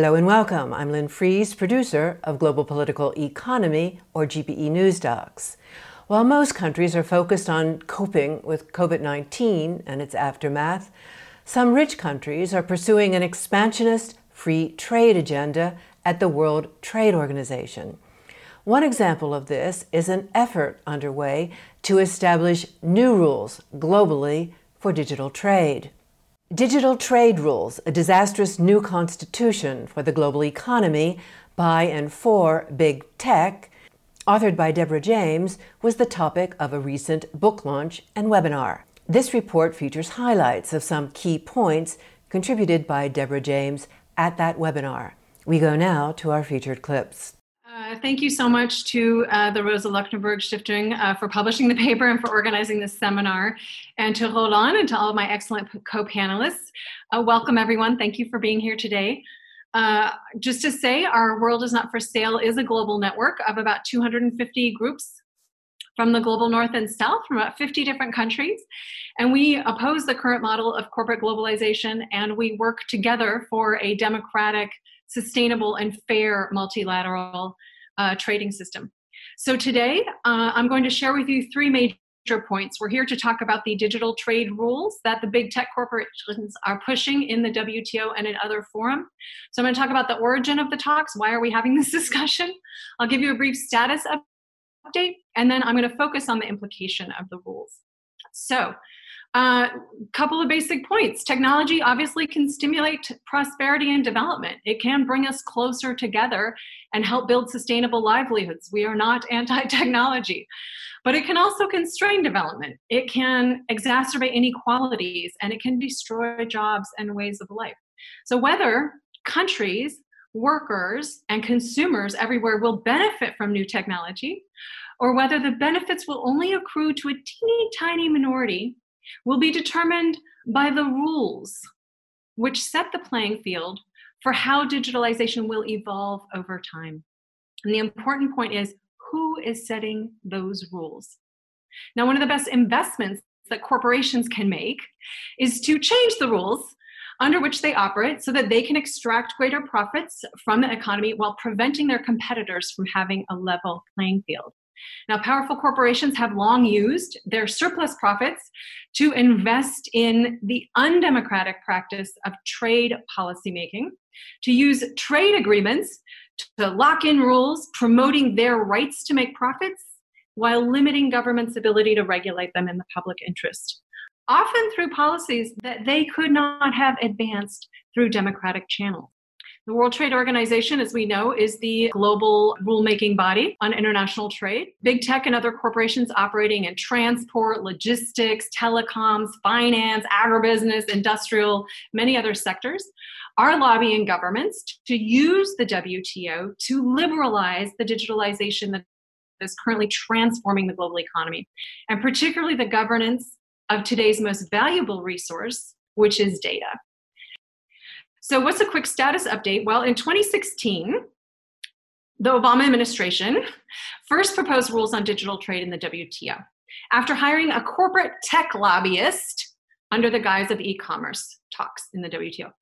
Hello and welcome. I'm Lynn Fries, producer of Global Political Economy, or GPE News Docs. While most countries are focused on coping with COVID 19 and its aftermath, some rich countries are pursuing an expansionist free trade agenda at the World Trade Organization. One example of this is an effort underway to establish new rules globally for digital trade. Digital Trade Rules, a disastrous new constitution for the global economy by and for big tech, authored by Deborah James, was the topic of a recent book launch and webinar. This report features highlights of some key points contributed by Deborah James at that webinar. We go now to our featured clips. Uh, thank you so much to uh, the Rosa Luxemburg Stiftung uh, for publishing the paper and for organizing this seminar, and to Roland and to all of my excellent co panelists. Uh, welcome, everyone. Thank you for being here today. Uh, just to say, our World is Not for Sale is a global network of about 250 groups from the global north and south, from about 50 different countries. And we oppose the current model of corporate globalization, and we work together for a democratic, sustainable, and fair multilateral uh, trading system. So today, uh, I'm going to share with you three major points. We're here to talk about the digital trade rules that the big tech corporations are pushing in the WTO and in other forums. So I'm going to talk about the origin of the talks. Why are we having this discussion? I'll give you a brief status update, and then I'm going to focus on the implication of the rules. So a uh, couple of basic points. Technology obviously can stimulate prosperity and development. It can bring us closer together and help build sustainable livelihoods. We are not anti technology. But it can also constrain development. It can exacerbate inequalities and it can destroy jobs and ways of life. So, whether countries, workers, and consumers everywhere will benefit from new technology, or whether the benefits will only accrue to a teeny tiny minority will be determined by the rules which set the playing field for how digitalization will evolve over time. And the important point is who is setting those rules? Now, one of the best investments that corporations can make is to change the rules under which they operate so that they can extract greater profits from the economy while preventing their competitors from having a level playing field. Now, powerful corporations have long used their surplus profits to invest in the undemocratic practice of trade policymaking, to use trade agreements to lock in rules promoting their rights to make profits while limiting government's ability to regulate them in the public interest, often through policies that they could not have advanced through democratic channels. The World Trade Organization, as we know, is the global rulemaking body on international trade. Big tech and other corporations operating in transport, logistics, telecoms, finance, agribusiness, industrial, many other sectors are lobbying governments to use the WTO to liberalize the digitalization that is currently transforming the global economy, and particularly the governance of today's most valuable resource, which is data. So, what's a quick status update? Well, in 2016, the Obama administration first proposed rules on digital trade in the WTO after hiring a corporate tech lobbyist under the guise of e commerce talks in the WTO.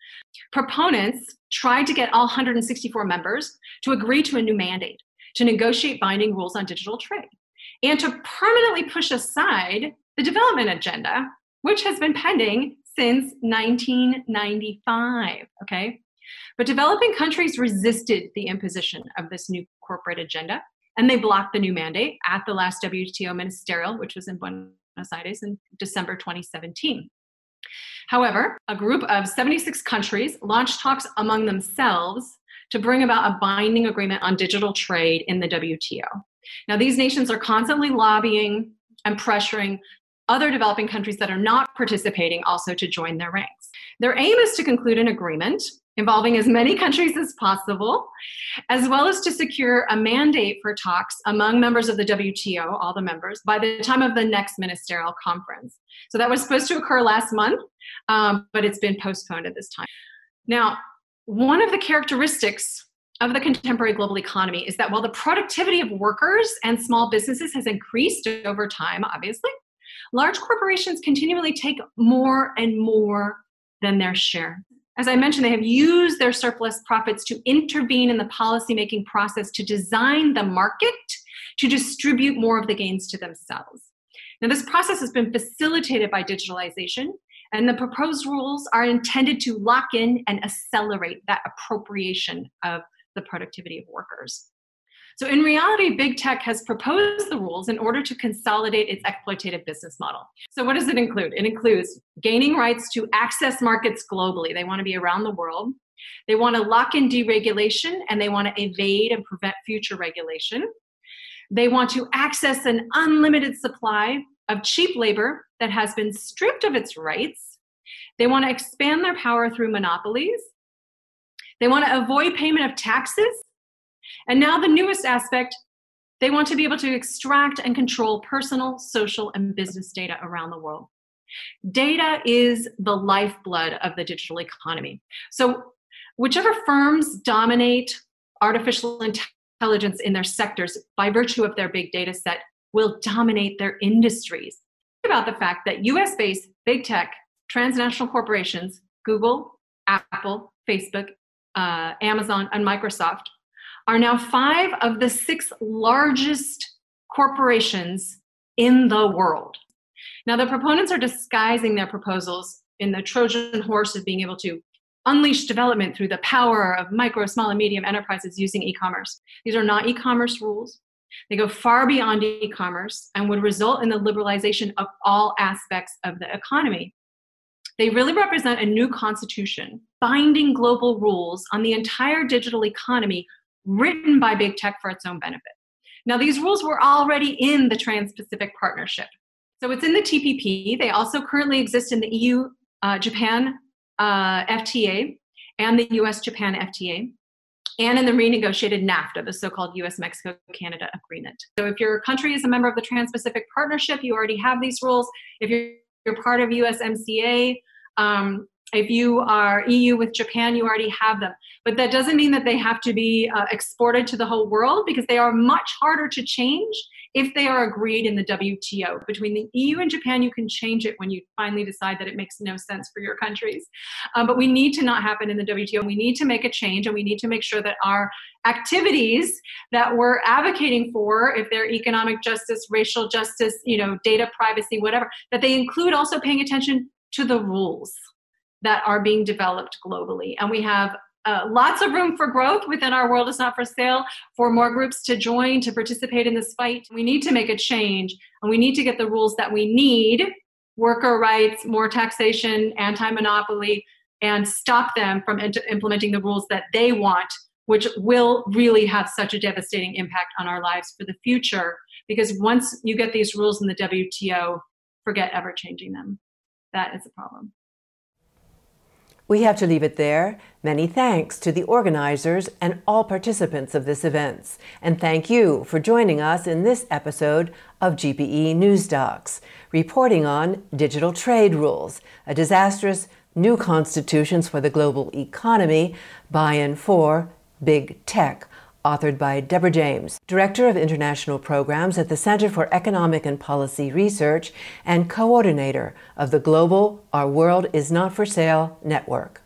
Proponents tried to get all 164 members to agree to a new mandate to negotiate binding rules on digital trade and to permanently push aside the development agenda, which has been pending since 1995. Okay. But developing countries resisted the imposition of this new corporate agenda, and they blocked the new mandate at the last WTO ministerial, which was in Buenos Aires in December 2017. However, a group of 76 countries launched talks among themselves to bring about a binding agreement on digital trade in the WTO. Now, these nations are constantly lobbying and pressuring other developing countries that are not participating also to join their ranks. Their aim is to conclude an agreement involving as many countries as possible, as well as to secure a mandate for talks among members of the WTO, all the members, by the time of the next ministerial conference. So that was supposed to occur last month, um, but it's been postponed at this time. Now, one of the characteristics of the contemporary global economy is that while the productivity of workers and small businesses has increased over time, obviously, large corporations continually take more and more than their share. as I mentioned, they have used their surplus profits to intervene in the policymaking process to design the market to distribute more of the gains to themselves. Now, this process has been facilitated by digitalization, and the proposed rules are intended to lock in and accelerate that appropriation of the productivity of workers. So, in reality, big tech has proposed the rules in order to consolidate its exploitative business model. So, what does it include? It includes gaining rights to access markets globally. They want to be around the world. They want to lock in deregulation and they want to evade and prevent future regulation. They want to access an unlimited supply of cheap labor that has been stripped of its rights. They want to expand their power through monopolies. They want to avoid payment of taxes and now, the newest aspect they want to be able to extract and control personal, social, and business data around the world. Data is the lifeblood of the digital economy. So, whichever firms dominate artificial intelligence in their sectors by virtue of their big data set will dominate their industries. Think about the fact that US based big tech, transnational corporations, Google, Apple, Facebook, uh, Amazon, and Microsoft are now five of the six largest corporations in the world. Now, the proponents are disguising their proposals in the Trojan horse of being able to unleash development through the power of micro, small, and medium enterprises using e commerce. These are not e commerce rules. They go far beyond e commerce and would result in the liberalization of all aspects of the economy. They really represent a new constitution, binding global rules on the entire digital economy written by big tech for its own benefit. Now, these rules were already in the Trans Pacific Partnership. So it's in the TPP. They also currently exist in the EU uh, Japan uh, FTA and the US Japan FTA, and in the renegotiated NAFTA, the so called US Mexico Canada Agreement. So if your country is a member of the Trans Pacific Partnership, you already have these rules. If you're, you're part of USMCA, um, if you are EU with Japan, you already have them. But that doesn't mean that they have to be uh, exported to the whole world because they are much harder to change if they are agreed in the WTO. Between the EU and Japan, you can change it when you finally decide that it makes no sense for your countries. Um, but we need to not happen in the WTO. We need to make a change and we need to make sure that our activities that we're advocating for, if they're economic justice, racial justice, you know, data privacy, whatever, that they include also paying attention to the rules that are being developed globally. And we have uh, lots of room for growth within our world is not for sale for more groups to join to participate in this fight. We need to make a change and we need to get the rules that we need worker rights more taxation anti-monopoly and stop them from implementing the rules that they want which will really have such a devastating impact on our lives for the future. Because once you get these rules in the wto forget ever changing them. That is a problem we have to leave it there. Many thanks to the organizers and all participants of this event. And thank you for joining us in this episode of GPE News Docs, reporting on digital trade rules, a disastrous new constitutions for the global economy by and for big tech authored by Deborah James, Director of International Programs at the Center for Economic and Policy Research and coordinator of the Global Our World Is Not for Sale network.